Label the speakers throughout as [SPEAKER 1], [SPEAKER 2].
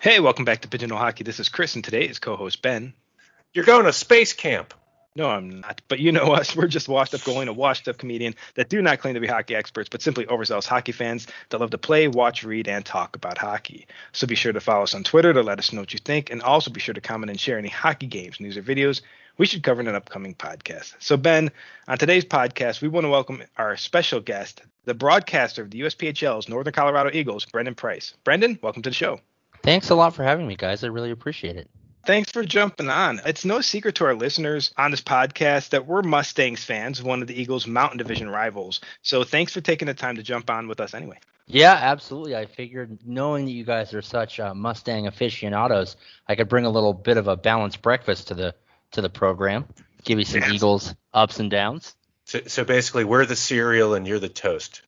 [SPEAKER 1] Hey, welcome back to Pigeonhole Hockey. This is Chris, and today is co-host Ben.
[SPEAKER 2] You're going to space camp.
[SPEAKER 1] No, I'm not. But you know us. We're just washed up going, a washed up comedian that do not claim to be hockey experts, but simply overzealous hockey fans that love to play, watch, read, and talk about hockey. So be sure to follow us on Twitter to let us know what you think, and also be sure to comment and share any hockey games, news, or videos we should cover in an upcoming podcast. So, Ben, on today's podcast, we want to welcome our special guest, the broadcaster of the USPHL's Northern Colorado Eagles, Brendan Price. Brendan, welcome to the show.
[SPEAKER 3] Thanks a lot for having me, guys. I really appreciate it.
[SPEAKER 1] Thanks for jumping on. It's no secret to our listeners on this podcast that we're Mustangs fans, one of the Eagles' Mountain Division rivals. So thanks for taking the time to jump on with us anyway.
[SPEAKER 3] Yeah, absolutely. I figured knowing that you guys are such uh, Mustang aficionados, I could bring a little bit of a balanced breakfast to the to the program, give you some yes. Eagles ups and downs.
[SPEAKER 2] So, so basically, we're the cereal and you're the toast.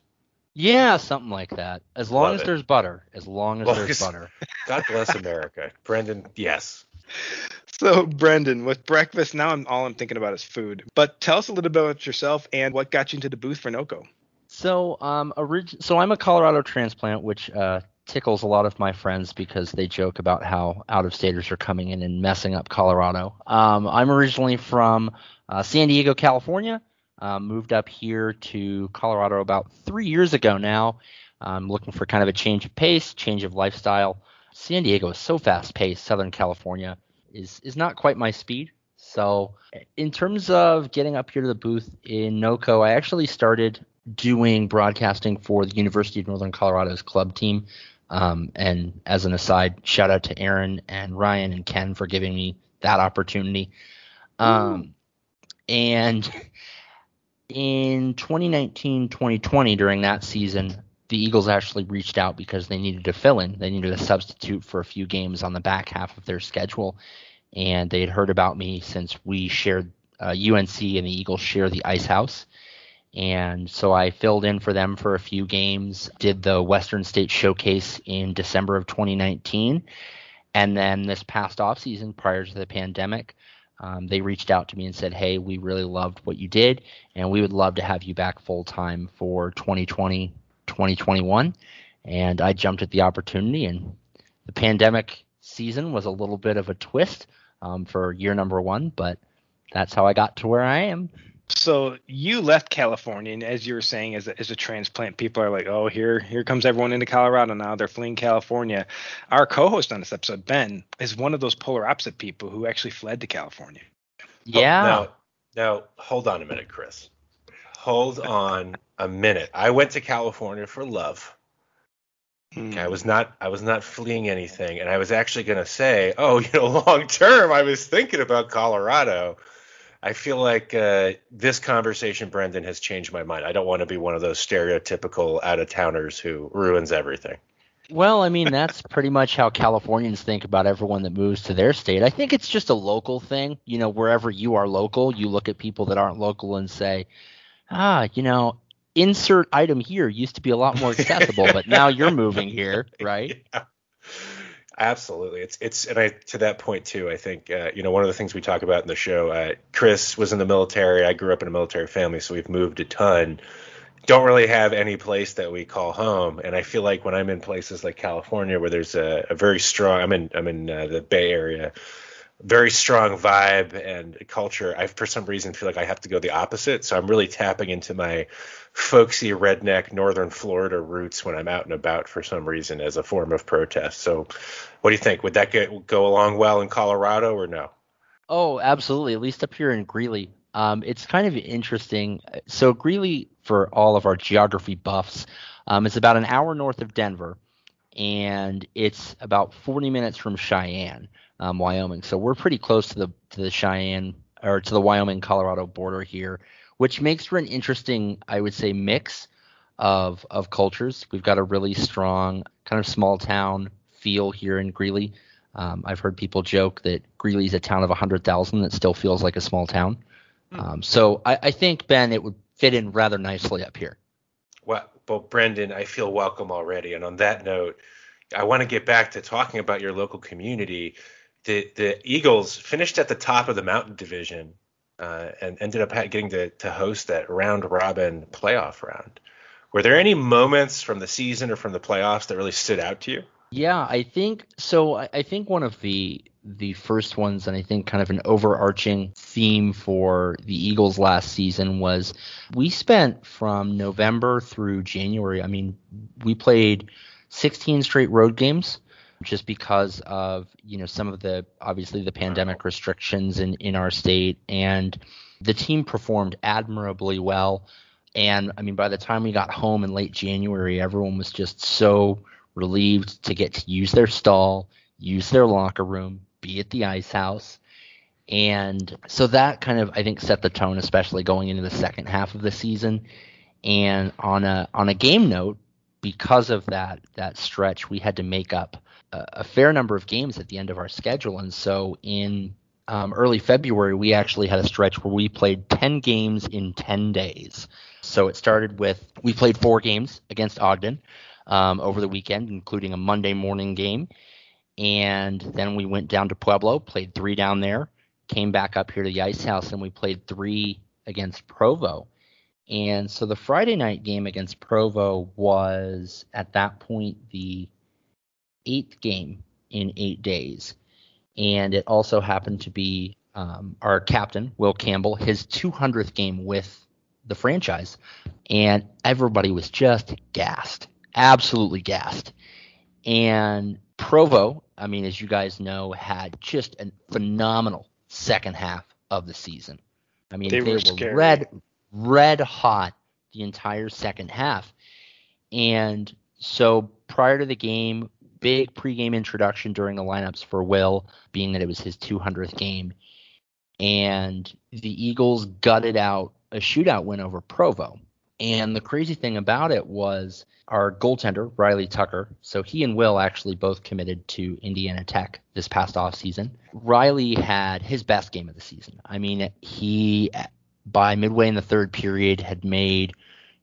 [SPEAKER 3] Yeah, something like that. As long Love as it. there's butter. As long as well, there's butter.
[SPEAKER 2] God bless America. Brendan, yes.
[SPEAKER 1] So, Brendan, with breakfast, now I'm all I'm thinking about is food. But tell us a little bit about yourself and what got you into the booth for NOCO.
[SPEAKER 3] So, um, orig- so I'm a Colorado transplant, which uh, tickles a lot of my friends because they joke about how out of staters are coming in and messing up Colorado. Um, I'm originally from uh, San Diego, California. Um, moved up here to Colorado about three years ago now. I'm looking for kind of a change of pace, change of lifestyle. San Diego is so fast paced. Southern California is is not quite my speed. So, in terms of getting up here to the booth in NOCO, I actually started doing broadcasting for the University of Northern Colorado's club team. Um, and as an aside, shout out to Aaron and Ryan and Ken for giving me that opportunity. Um, and in 2019 2020 during that season the eagles actually reached out because they needed to fill in. They needed a substitute for a few games on the back half of their schedule. And they had heard about me since we shared uh, unc and the eagles share the ice house. And so i filled in for them for a few games did the western state showcase in december of 2019 and then this past off season prior to the pandemic um, they reached out to me and said, "Hey, we really loved what you did, and we would love to have you back full time for 2020, 2021." And I jumped at the opportunity, and the pandemic season was a little bit of a twist um, for year number one, but that's how I got to where I am.
[SPEAKER 1] So you left California, and as you were saying, as a, as a transplant, people are like, "Oh, here here comes everyone into Colorado now. They're fleeing California." Our co-host on this episode, Ben, is one of those polar opposite people who actually fled to California.
[SPEAKER 3] Yeah.
[SPEAKER 2] Oh, now, now hold on a minute, Chris. Hold on a minute. I went to California for love. Okay, I hmm. was not I was not fleeing anything, and I was actually going to say, oh, you know, long term, I was thinking about Colorado I feel like uh, this conversation, Brendan, has changed my mind. I don't want to be one of those stereotypical out of towners who ruins everything.
[SPEAKER 3] Well, I mean, that's pretty much how Californians think about everyone that moves to their state. I think it's just a local thing. You know, wherever you are local, you look at people that aren't local and say, ah, you know, insert item here used to be a lot more accessible, but now you're moving here, right? Yeah.
[SPEAKER 2] Absolutely, it's it's and I to that point too. I think uh, you know one of the things we talk about in the show. Uh, Chris was in the military. I grew up in a military family, so we've moved a ton. Don't really have any place that we call home, and I feel like when I'm in places like California, where there's a, a very strong. I'm in I'm in uh, the Bay Area, very strong vibe and culture. I for some reason feel like I have to go the opposite. So I'm really tapping into my folksy redneck northern Florida roots when I'm out and about for some reason as a form of protest. So, what do you think? Would that get, go along well in Colorado or no?
[SPEAKER 3] Oh, absolutely. At least up here in Greeley. Um, it's kind of interesting. So Greeley, for all of our geography buffs, um, is about an hour north of Denver, and it's about 40 minutes from Cheyenne, um, Wyoming. So we're pretty close to the to the Cheyenne or to the Wyoming Colorado border here which makes for an interesting, I would say, mix of of cultures. We've got a really strong kind of small town feel here in Greeley. Um, I've heard people joke that Greeley is a town of 100,000 that still feels like a small town. Hmm. Um, so I, I, think Ben, it would fit in rather nicely up here.
[SPEAKER 2] Well, well, Brendan, I feel welcome already. And on that note, I want to get back to talking about your local community. The the Eagles finished at the top of the Mountain Division uh, and ended up getting to, to host that round robin playoff round. Were there any moments from the season or from the playoffs that really stood out to you?
[SPEAKER 3] Yeah, I think so. I, I think one of the the first ones, and I think kind of an overarching theme for the Eagles last season was we spent from November through January. I mean, we played 16 straight road games just because of you know some of the obviously the pandemic restrictions in in our state. And the team performed admirably well. And i mean by the time we got home in late january everyone was just so relieved to get to use their stall use their locker room be at the ice house. And so that kind of i think set the tone especially going into the second half of the season. And on a on a game note because of that that stretch we had to make up a, fair number of games at the end of our schedule. And so in um, early february we actually had a stretch where we played 10 games in 10 days. So it started with we played four games against ogden um, over the weekend including a monday morning game. And then we went down to Pueblo, played three down there, came back up here to the Ice House, and we played three against Provo. And so the Friday night game against Provo was at that point the eighth game in eight days. And it also happened to be um, our captain, Will Campbell, his 200th game with the franchise. And everybody was just gassed, absolutely gassed. And Provo, I mean, as you guys know, had just a phenomenal second half of the season. I mean,
[SPEAKER 1] They
[SPEAKER 3] they,
[SPEAKER 1] were
[SPEAKER 3] were, red, red hot the entire second half. And so prior to the game, big pregame introduction during the lineups for Will, being that it was his 200th game. And the Eagles gutted out a shootout win over Provo. And the crazy thing about it was our goaltender, Riley Tucker. So he and Will actually both committed to Indiana Tech this past offseason. Riley had his best game of the season. I mean, he, by midway in the third period, had made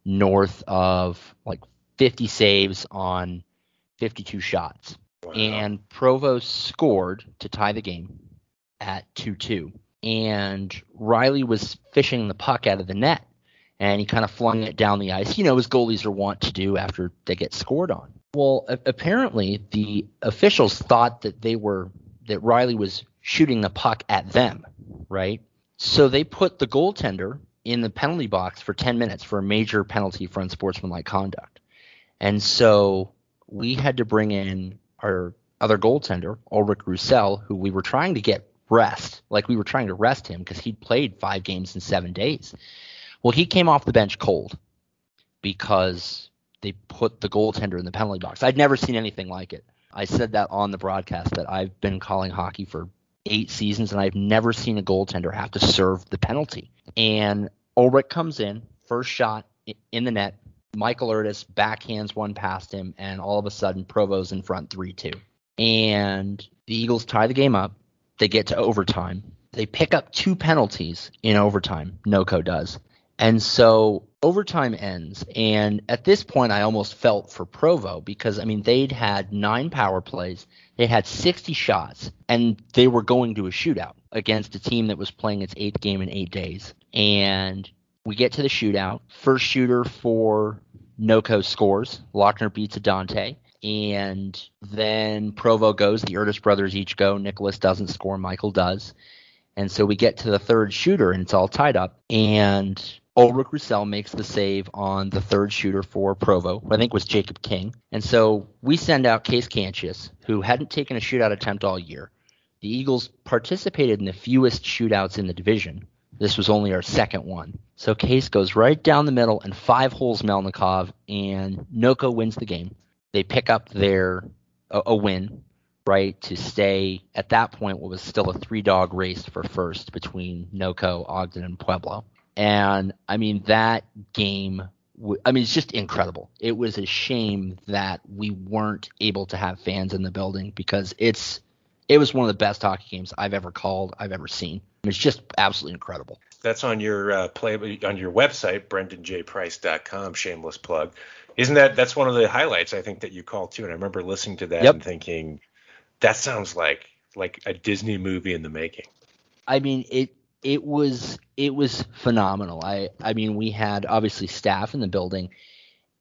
[SPEAKER 3] north of like 50 saves on 52 shots.
[SPEAKER 2] Wow.
[SPEAKER 3] And Provo scored to tie the game at 2 2. And Riley was fishing the puck out of the net and he kind of flung it down the ice, you know, as goalies are wont to do after they get scored on. Well, a- apparently the officials thought that they were that Riley was shooting the puck at them, right? So they put the goaltender in the penalty box for 10 minutes for a major penalty for unsportsmanlike conduct. And so we had to bring in our other goaltender, Ulrich Roussel, who we were trying to get rest. Like we were trying to rest him because he'd played five games in seven days. Well, he came off the bench cold because they put the goaltender in the penalty box. I'd never seen anything like it. I said that on the broadcast that I've been calling hockey for eight seasons and I've never seen a goaltender have to serve the penalty. And Ulrich comes in, first shot in the net. Michael Ertis backhands one past him, and all of a sudden Provo's in front 3 2. And the Eagles tie the game up. They get to overtime. They pick up two penalties in overtime. NOCO does. And so overtime ends. And at this point, I almost felt for Provo because, I mean, they'd had nine power plays, they had 60 shots, and they were going to a shootout against a team that was playing its eighth game in eight days. And we get to the shootout. First shooter for NOCO scores. Lochner beats a Dante. And then Provo goes. The Ertis brothers each go. Nicholas doesn't score. Michael does. And so we get to the third shooter, and it's all tied up. And Ulrich Roussel makes the save on the third shooter for Provo, I think was Jacob King. And so we send out Case Cantius, who hadn't taken a shootout attempt all year. The Eagles participated in the fewest shootouts in the division. This was only our second one. So Case goes right down the middle and five holes Melnikov, and NOCO wins the game. They pick up their a, a win, right, to stay at that point what was still a three dog race for first between NOCO, Ogden, and Pueblo. And I mean that game. I mean it's just incredible. It was a shame that we weren't able to have fans in the building because it's it was one of the best hockey games I've ever called, I've ever seen. It's just absolutely incredible.
[SPEAKER 2] That's on your uh, play on your website, brendanjprice.com. Shameless plug. Isn't that that's one of the highlights I think that you call too? And I remember listening to that
[SPEAKER 3] Yep.
[SPEAKER 2] and thinking, that sounds like like a Disney movie in the making.
[SPEAKER 3] I mean it it was it was phenomenal. I I mean we had obviously staff in the building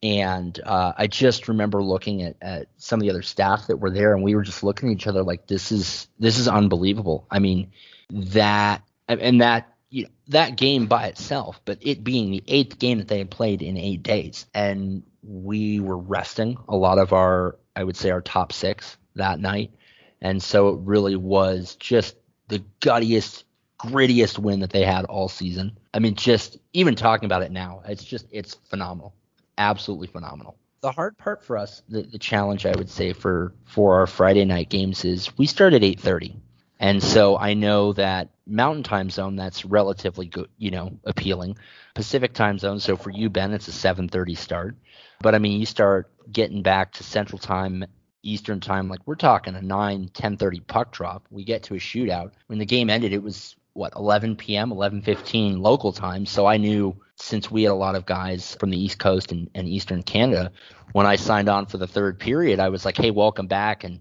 [SPEAKER 3] And uh, I just remember looking at, at some of the other staff that were there, and we were just looking at each other like, "This is this is unbelievable." I mean, that and that you know, that game by itself, but it being the eighth game that they had played in eight days, and we were resting a lot of our, I would say, our top six that night, and so it really was just the guttiest, grittiest win that they had all season. I mean, just even talking about it now, it's just it's phenomenal, absolutely phenomenal. The hard part for us, the, the challenge I would say for for our Friday night games is we start at 8:30 and so I know that Mountain Time Zone that's relatively good, you know, appealing. Pacific Time Zone, so for you Ben, it's a 7:30 start. But I mean, you start getting back to Central Time, Eastern Time, like we're talking a 9, 10:30 puck drop. We get to a shootout. When the game ended, it was what 11 p.m., 11:15 local time. So I knew since we had a lot of guys from the East Coast and, and Eastern Canada, when I signed on for the third period, I was like, "Hey, welcome back," and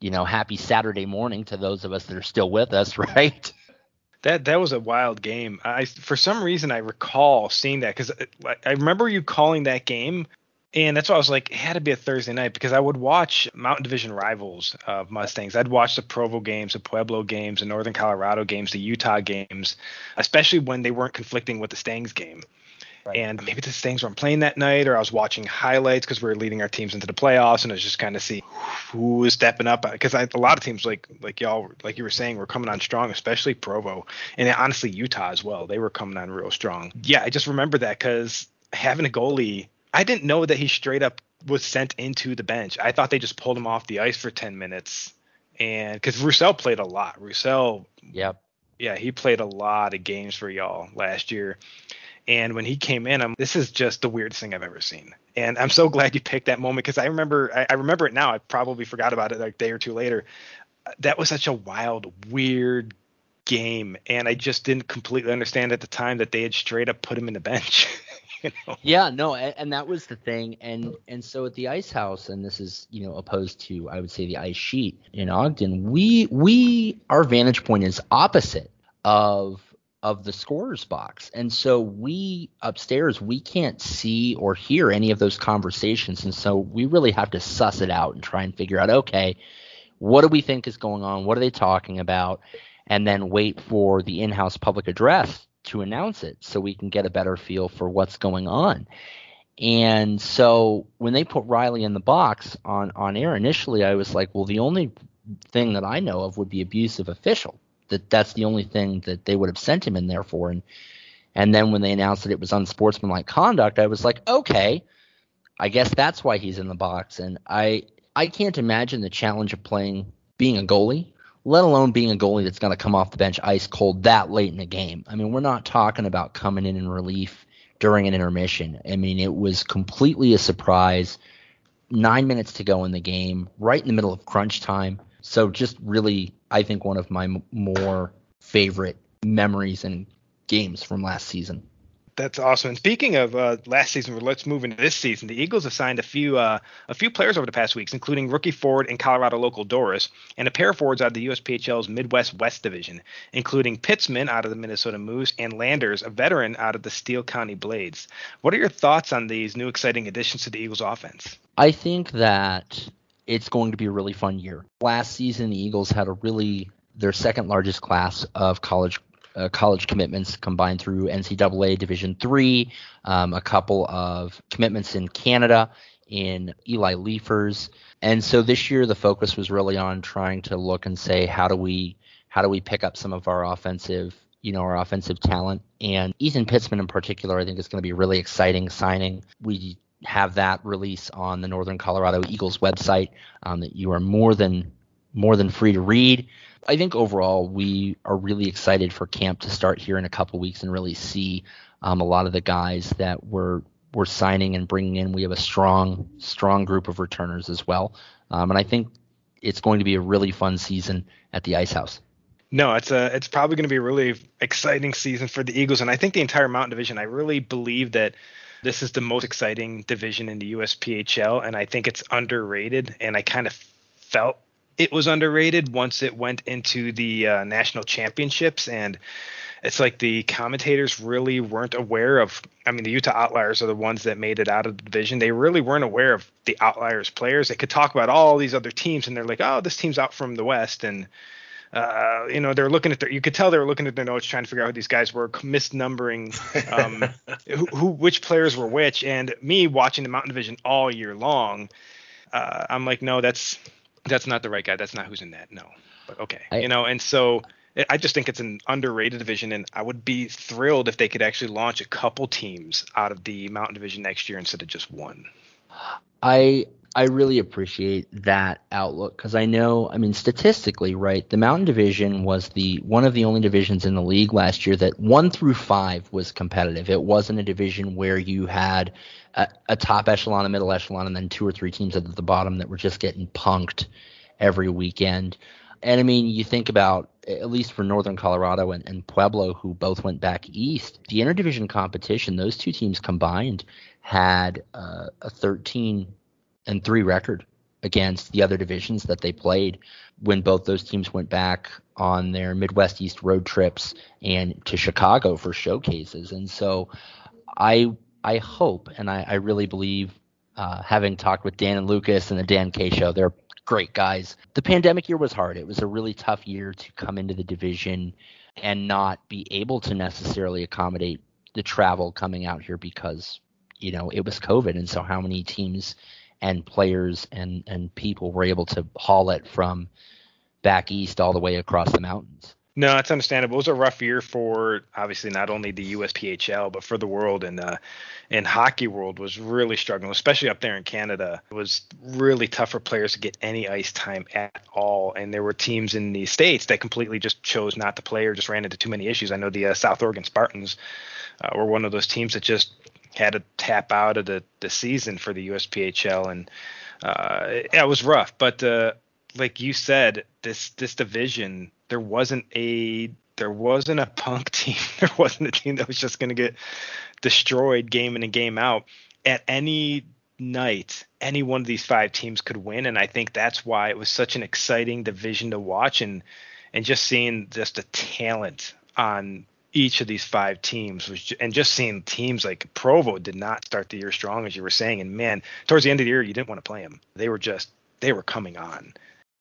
[SPEAKER 3] you know, happy Saturday morning to those of us that are still with us, right?
[SPEAKER 1] That that was a wild game. I for some reason I recall seeing that because uh, I remember you calling that game, and that's why I was like, it had to be a Thursday night because I would watch Mountain Division rivals of Mustangs. I'd watch the Provo games, the Pueblo games, the Northern Colorado games, the Utah games, especially when they weren't conflicting with the Stangs game. Right. And maybe the Stangs weren't playing that night, or I was watching highlights because we were leading our teams into the playoffs, and it was just kind of see who was stepping up. Because a lot of teams, like like y'all, like you were saying, were coming on strong, especially Provo, and honestly Utah as well. They were coming on real strong. Yeah, I just remember that because having a goalie, I didn't know that he straight up was sent into the bench. I thought they just pulled him off the ice for ten minutes, and because Roussel played a lot. Roussel,
[SPEAKER 3] yep,
[SPEAKER 1] yeah, he played a lot of games for y'all last year. And when he came in, I'm this is just the weirdest thing I've ever seen. And I'm so glad you picked that moment because I remember I, I, remember it now. I probably forgot about it like a day or two later. Uh, that was such a wild, weird game, and I just didn't completely understand at the time that they had straight up put him in the bench.
[SPEAKER 3] know? Yeah, no, and, and that was the thing. And and so at the ice house, and this is you know opposed to I would say the ice sheet in Ogden, we we our vantage point is opposite of of the scorer's box. And so we upstairs, we can't see or hear any of those conversations. And so we really have to suss it out and try and figure out, okay, what do we think is going on? What are they talking about? And then wait for the in house public address to announce it so we can get a better feel for what's going on. And so when they put Riley in the box on, on air initially, I was like, well, the only thing that I know of would be abusive official that that's the only thing that they would have sent him in there for. And and then when they announced that it was unsportsmanlike conduct, I was like, okay, I guess that's why he's in the box. And I I can't imagine the challenge of playing being a goalie, let alone being a goalie that's going to come off the bench ice cold that late in the game. I mean, we're not talking about coming in in relief during an intermission. I mean, it was completely a surprise. Nine minutes to go in the game, right in the middle of crunch time. So just really, I think one of my m- more favorite memories and games from last season.
[SPEAKER 1] That's awesome. And speaking of uh, last season, let's move into this season. The Eagles have signed a few uh, a few players over the past weeks, including rookie forward and Colorado local Doris, and a pair of forwards out of the USPHL's Midwest West Division, including Pitzman out of the Minnesota Moose and Landers, a veteran out of the Steele County Blades. What are your thoughts on these new exciting additions to the Eagles offense?
[SPEAKER 3] I think that it's going to be a really fun year. Last season, the Eagles had a really their second largest class of college uh, college commitments combined through NCAA Division three, um, a couple of commitments in Canada in Eli Liefers, and so this year the focus was really on trying to look and say how do we how do we pick up some of our offensive you know our offensive talent and Ethan Pittsman in particular I think is going to be really exciting signing. We have that release on the Northern Colorado Eagles website um, that you are more than more than free to read. I think overall we are really excited for camp to start here in a couple weeks and really see um, a lot of the guys that we're we're signing and bringing in. We have a strong strong group of returners as well, um, and I think it's going to be a really fun season at the Ice House.
[SPEAKER 1] No, it's a it's probably going to be a really exciting season for the Eagles, and I think the entire Mountain Division. I really believe that this is the most exciting division in the USPHL, and I think it's underrated. And I kind of felt it was underrated once it went into the uh, national championships. And it's like the commentators really weren't aware of. I mean, the Utah Outliers are the ones that made it out of the division. They really weren't aware of the Outliers players. They could talk about all these other teams, and they're like, "Oh, this team's out from the West," and uh, you know, they're looking at their. You could tell they were looking at their notes, trying to figure out who these guys were, misnumbering um, who, who, which players were which. And me watching the Mountain Division all year long, uh, I'm like, no, that's that's not the right guy. That's not who's in that. No, but okay, I, you know. And so I just think it's an underrated division, and I would be thrilled if they could actually launch a couple teams out of the Mountain Division next year instead of just one.
[SPEAKER 3] I I really appreciate that outlook because I know, I mean, statistically, right, the Mountain Division was the one of the only divisions in the league last year that one through five was competitive. It wasn't a division where you had a, a top echelon, a middle echelon, and then two or three teams at the bottom that were just getting punked every weekend. And I mean, you think about at least for Northern Colorado and, and Pueblo, who both went back east, the interdivision competition, those two teams combined had uh, a 13 and three record against the other divisions that they played when both those teams went back on their Midwest East road trips and to Chicago for showcases. And so I I hope and I, I really believe uh, having talked with Dan and Lucas and the Dan K show, they're great guys. The pandemic year was hard. It was a really tough year to come into the division and not be able to necessarily accommodate the travel coming out here because you know it was COVID, and so how many teams and players and and people were able to haul it from back east all the way across the mountains.
[SPEAKER 1] No, it's understandable. It was a rough year for obviously not only the USPHL but for the world and uh, and hockey world was really struggling, especially up there in Canada. It was really tough for players to get any ice time at all, and there were teams in the states that completely just chose not to play or just ran into too many issues. I know the uh, South Oregon Spartans uh, were one of those teams that just had to tap out of the, the season for the USPHL, and uh, it was rough. But uh, like you said, this this division there wasn't a there wasn't a punk team. There wasn't a team that was just going to get destroyed game in and game out. At any night, any one of these five teams could win, and I think that's why it was such an exciting division to watch, and and just seeing just the talent on each of these five teams was and just seeing teams like Provo did not start the year strong as you were saying and man towards the end of the year you didn't want to play them they were just they were coming on.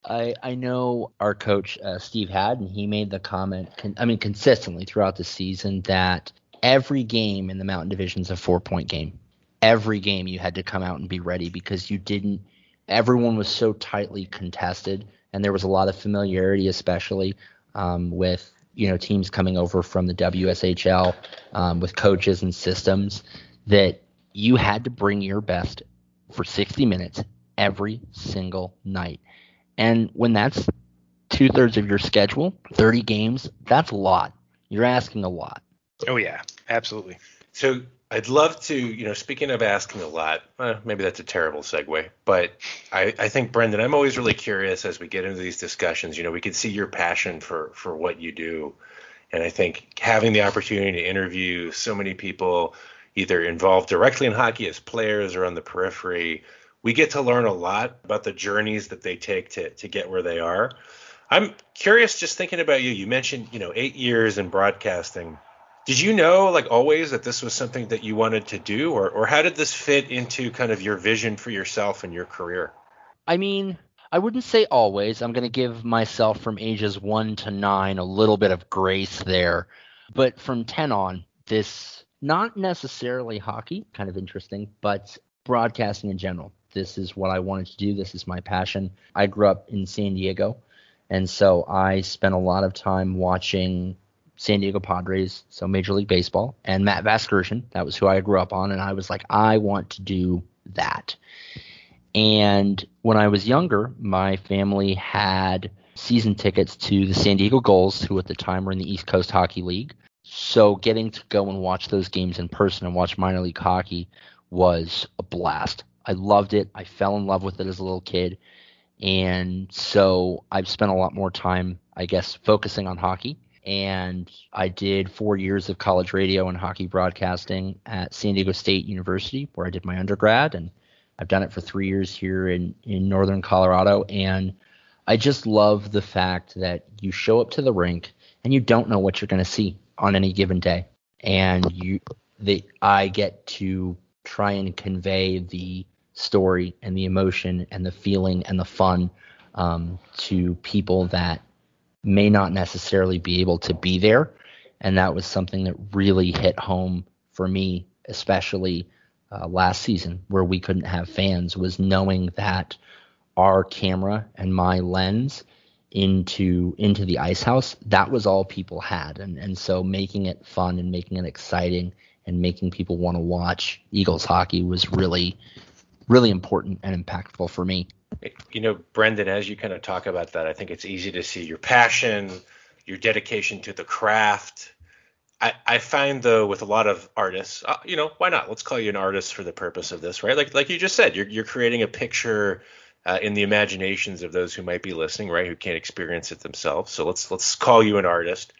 [SPEAKER 3] I I know our coach uh, Steve Haddon he made the comment con- I mean consistently throughout the season that every game in the Mountain Division is a four point game. Every game you had to come out and be ready because you didn't everyone was so tightly contested and there was a lot of familiarity especially um, with you know teams coming over from the WSHL um, with coaches and systems that you had to bring your best for 60 minutes every single night. And when that's two thirds of your schedule, 30 games, that's a lot. You're asking a lot.
[SPEAKER 1] Oh yeah, absolutely.
[SPEAKER 2] So I'd love to, you know, speaking of asking a lot, uh, maybe that's a terrible segue, but I, I think Brendan, I'm always really curious as we get into these discussions. You know, we can see your passion for for what you do, and I think having the opportunity to interview so many people, either involved directly in hockey as players or on the periphery, we get to learn a lot about the journeys that they take to to get where they are. I'm curious, just thinking about you. You mentioned, you know, eight years in broadcasting did you know like always that this was something that you wanted to do? Or or how did this fit into kind of your vision for yourself and your career?
[SPEAKER 3] I mean i wouldn't say always. I'm going to give myself from ages 1 to 9 a little bit of grace there. But from 10 on this not necessarily hockey kind of interesting but broadcasting in general. This is what i wanted to do. This is my passion. I grew up in san diego and so i spent a lot of time watching San Diego Padres, so Major League Baseball, and Matt Vasgersian. That was who I grew up on, and I was like, I want to do that. And when I was younger, my family had season tickets to the San Diego Gulls, who at the time were in the East Coast Hockey League. So getting to go and watch those games in person and watch minor league hockey was a blast. I loved it. I fell in love with it as a little kid. And so I've spent a lot more time, I guess, focusing on hockey and I did four years of college radio and hockey broadcasting at San Diego State University, where I did my undergrad, and I've done it for three years here in in northern Colorado, and I just love the fact that you show up to the rink and you don't know what you're going to see. on any given day, and you the I get to try and convey the story and the emotion and the feeling and the fun um, to people that may not necessarily be able to be there. And that was something that really hit home for me, especially uh, last season, where we couldn't have fans, was knowing that our camera and my lens into into the ice house that was all people had and and so making it fun and making it exciting and making people want to watch Eagles hockey was really really important and impactful for me
[SPEAKER 2] you know Brendan as you kind of talk about that I think it's easy to see your passion your dedication to the craft I, I find though with a lot of artists, uh, you know, why not? Let's call you an artist for the purpose of this, right? Like like you just said, you're you're creating a picture uh, in the imaginations of those who might be listening, right, who can't experience it themselves. So let's let's call you an artist.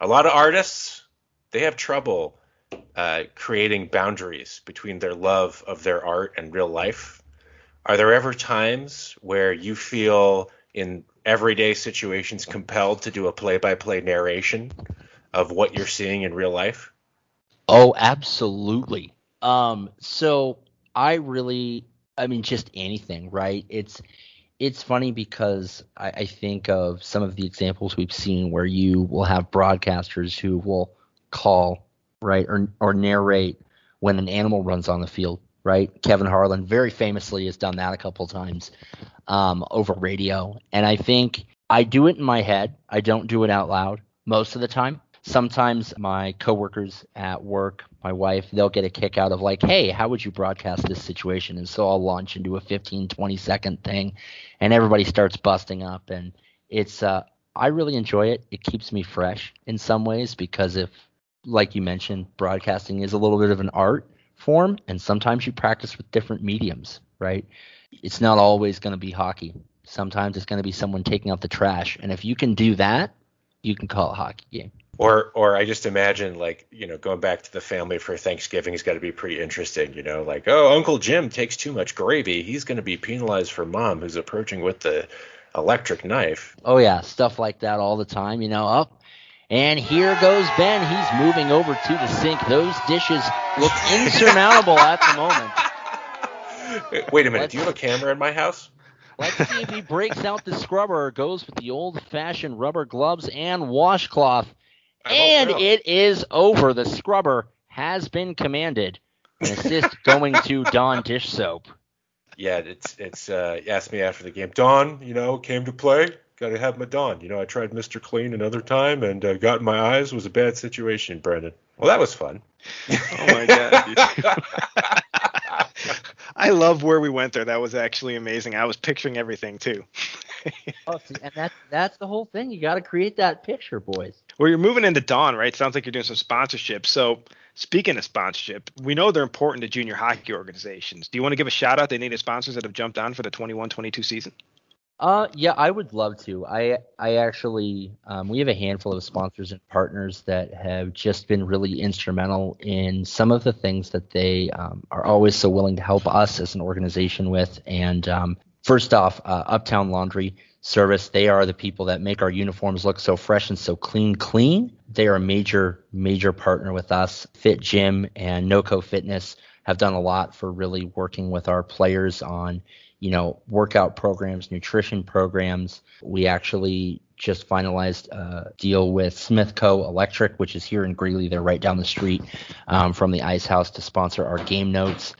[SPEAKER 2] A lot of artists they have trouble uh, creating boundaries between their love of their art and real life. Are there ever times where you feel in everyday situations compelled to do a play-by-play narration of what you're seeing in real life?
[SPEAKER 3] Oh, absolutely. Um, so I really I mean, just anything, right? It's it's funny because I, I, think of some of the examples we've seen where you will have broadcasters who will call, right, or or narrate when an animal runs on the field, right? Kevin Harlan very famously has done that a couple of times um, over radio, and I think I do it in my head. I don't do it out loud most of the time sometimes my coworkers at work, my wife, they'll get a kick out of like, hey, how would you broadcast this situation? And so I'll launch into a 15, 20 second thing and everybody starts busting up. And it's, uh, I really enjoy it. It keeps me fresh in some ways because if, like you mentioned, broadcasting is a little bit of an art form and sometimes you practice with different mediums, right? It's not always going to be hockey. Sometimes it's going to be someone taking out the trash. And if you can do that, you can call it a hockey game.
[SPEAKER 2] Or, or I just imagine like you know going back to the family for Thanksgiving has got to be pretty interesting. You know, like oh Uncle Jim takes too much gravy, he's going to be penalized for Mom who's approaching with the electric knife.
[SPEAKER 3] Oh yeah, stuff like that all the time. You know, up. Oh, and here goes Ben. He's moving over to the sink. Those dishes look insurmountable at the moment.
[SPEAKER 2] Wait a minute. Let's, do you have a camera in my house?
[SPEAKER 3] Let's see if he breaks out the scrubber or goes with the old-fashioned rubber gloves and washcloth and it is over. The scrubber has been commanded. An assist going to Dawn Dish Soap.
[SPEAKER 2] Yeah, it's it's uh asked me after the game. Dawn, you know, came to play. Got to have my Dawn. You know, I tried Mr. Clean another time and uh, got in my eyes. It was a bad situation, Brandon. Well, that was fun.
[SPEAKER 1] Oh my god. I love where we went there. That was actually amazing. I was picturing everything too.
[SPEAKER 3] oh, see, and that's that's the whole thing. You got to create that picture, boys.
[SPEAKER 1] Well, you're moving into Dawn, right? Sounds like you're doing some sponsorship. So, speaking of sponsorship, we know they're important to junior hockey organizations. Do you want to give a shout out to any of the sponsors that have jumped on for the 21-22 season?
[SPEAKER 3] Uh, yeah, I would love to. I I actually um, we have a handful of sponsors and partners that have just been really instrumental in some of the things that they um, are always so willing to help us as an organization with. And um, first off, uh, Uptown Laundry Service, they are the people that make our uniforms look so fresh and so clean. Clean. They are a major major partner with us. Fit Gym and NoCo Fitness have done a lot for really working with our players on you know, workout programs, nutrition programs. We actually just finalized a deal with Smithco Electric, which is here in Greeley. They're right down the street um, from the Ice House to sponsor our game notes.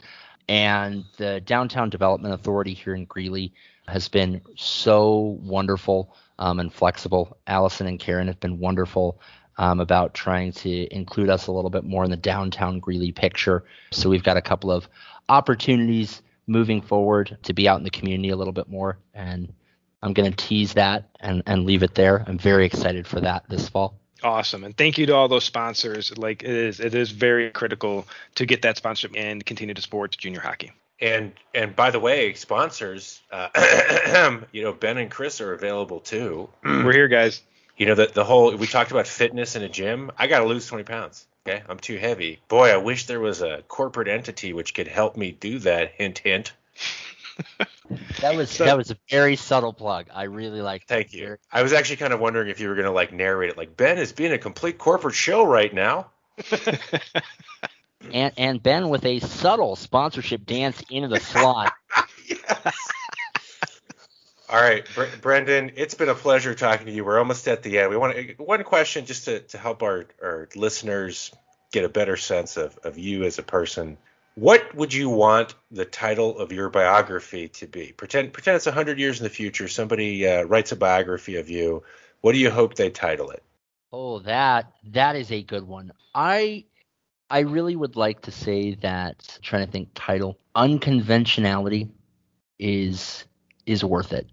[SPEAKER 3] And the Downtown Development Authority here in Greeley has been so wonderful um, and flexible. Allison and Karen have been wonderful um, about trying to include us a little bit more in the downtown Greeley picture. So we've got a couple of opportunities moving forward to be out in the community a little bit more. And I'm going to tease that and, and leave it there. I'm very excited for that this fall.
[SPEAKER 1] Awesome, and thank you to all those sponsors. Like it is, it is very critical to get that sponsorship and continue to support junior hockey.
[SPEAKER 2] And and by the way, sponsors, uh, you know Ben and Chris are available too.
[SPEAKER 1] We're here, guys.
[SPEAKER 2] You know that the whole we talked about fitness in a gym. I got to lose 20 pounds. Okay, I'm too heavy. Boy, I wish there was a corporate entity which could help me do that. Hint, hint.
[SPEAKER 3] That was
[SPEAKER 1] So-
[SPEAKER 3] that was a very subtle plug. I really like.
[SPEAKER 2] Thank you. I was actually kind of wondering if you were going to like narrate it, like Ben is being a complete corporate show right now.
[SPEAKER 3] And and Ben with a subtle sponsorship dance into the slot.
[SPEAKER 2] yes. All right, Bre- Brendan, it's been a pleasure talking to you. We're almost at the end. We want to, one question just to, to help our, our listeners get a better sense of, of you as a person. What would you want the title of your biography to be? Pretend pretend it's 100 years in the future. Somebody uh, writes a biography of you. What do you hope they title it?
[SPEAKER 3] Oh, that that is a good one. I I really would like to say that trying to think title unconventionality is is worth it.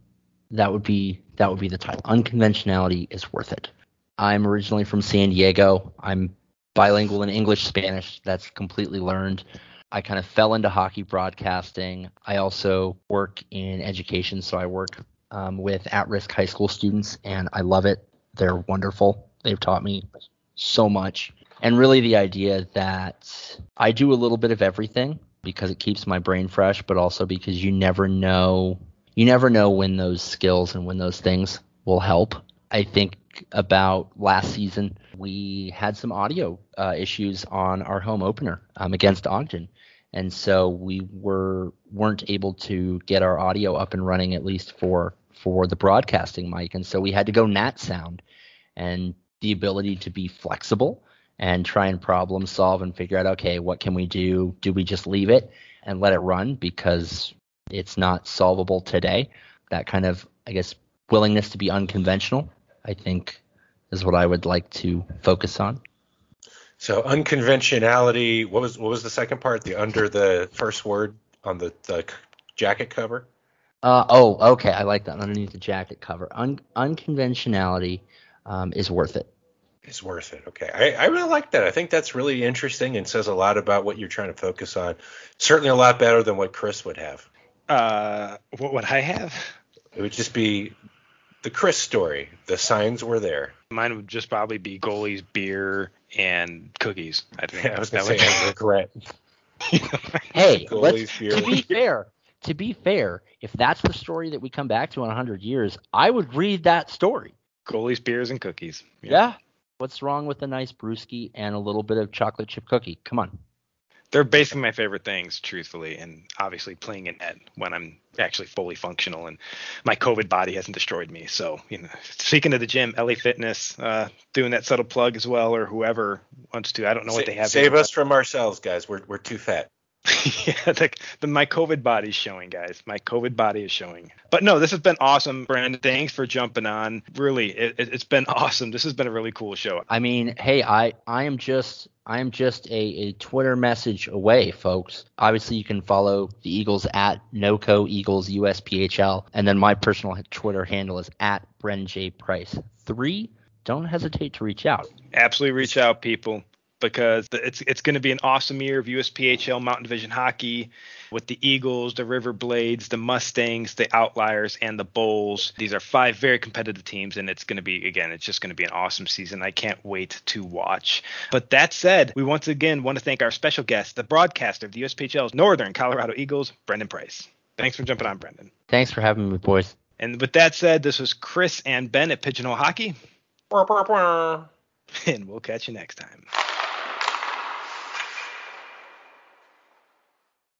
[SPEAKER 3] That would be that would be the title. Unconventionality is worth it. I'm originally from San Diego. I'm bilingual in English Spanish. That's completely learned. I kind of fell into hockey broadcasting. I also work in education, so I work um, with at-risk high school students, and I love it. They're wonderful. They've taught me so much. And really, the idea that I do a little bit of everything because it keeps my brain fresh, but also because you never know, you never know when those skills and when those things will help. I think about last season, we had some audio uh, issues on our home opener um, against Ogden, and so we were weren't able to get our audio up and running at least for for the broadcasting mic, and so we had to go Nat Sound, and the ability to be flexible and try and problem solve and figure out okay what can we do? Do we just leave it and let it run? Because it's not solvable today that kind of i guess willingness to be unconventional i think is what i would like to focus on
[SPEAKER 2] So unconventionality. What was what was the second part? The under the first word on the, the jacket cover.
[SPEAKER 3] uh, oh okay i like that underneath the jacket cover Un- unconventionality um, is worth it
[SPEAKER 2] It's worth it. Okay, I, I really like that. I think that's really interesting and says a lot about what you're trying to focus on. Certainly a lot better than what Chris would have.
[SPEAKER 1] Uh, what would I have?
[SPEAKER 2] It would just be the Chris story. The signs were there.
[SPEAKER 1] Mine would just probably be goalies, beer, and cookies. I think
[SPEAKER 2] I was
[SPEAKER 1] that
[SPEAKER 2] gonna say
[SPEAKER 1] would-
[SPEAKER 2] I regret.
[SPEAKER 3] hey
[SPEAKER 2] Goalies, beer.
[SPEAKER 3] to be fair to be fair if that's the story that we come back to in 100 years i would read that story
[SPEAKER 1] goalies, beers, and cookies.
[SPEAKER 3] Yeah. What's wrong with a nice brewski and a little bit of chocolate chip cookie? Come on.
[SPEAKER 1] They're basically my favorite things, truthfully, and obviously playing in net when I'm actually fully functional and my COVID body hasn't destroyed me. So, you know, speaking of the gym, LA Fitness, uh, doing that subtle plug as well, or whoever wants to. I don't know what they have.
[SPEAKER 2] Save us from ourselves, guys. We're we're too fat.
[SPEAKER 1] yeah, the, the, my COVID body's showing, guys. My COVID body is showing. But no, this has been awesome, Brandon. Thanks for jumping on. Really, it, it's been awesome. This has been a really cool show.
[SPEAKER 3] I mean, hey, I I am just I am just a, a Twitter message away, folks. Obviously, you can follow the Eagles at NoCo Eagles USPHL, and then my personal Twitter handle is at Bren J Price three. Don't hesitate to reach out.
[SPEAKER 1] Absolutely reach out, people, because it's it's going to be an awesome year of USPHL Mountain Division hockey with the Eagles, the River Blades, the Mustangs, the Outliers, and the Bulls. These are five very competitive teams, and it's going to be again, it's just going to be an awesome season. I can't wait to watch. But that said, we once again want to thank our special guest, the broadcaster of the USPHL's Northern Colorado Eagles, Brendan Price. Thanks for jumping on, Brendan.
[SPEAKER 3] Thanks for having me, boys.
[SPEAKER 1] And with that said, this was Chris and Ben at Pigeonhole Hockey, and we'll catch you next time.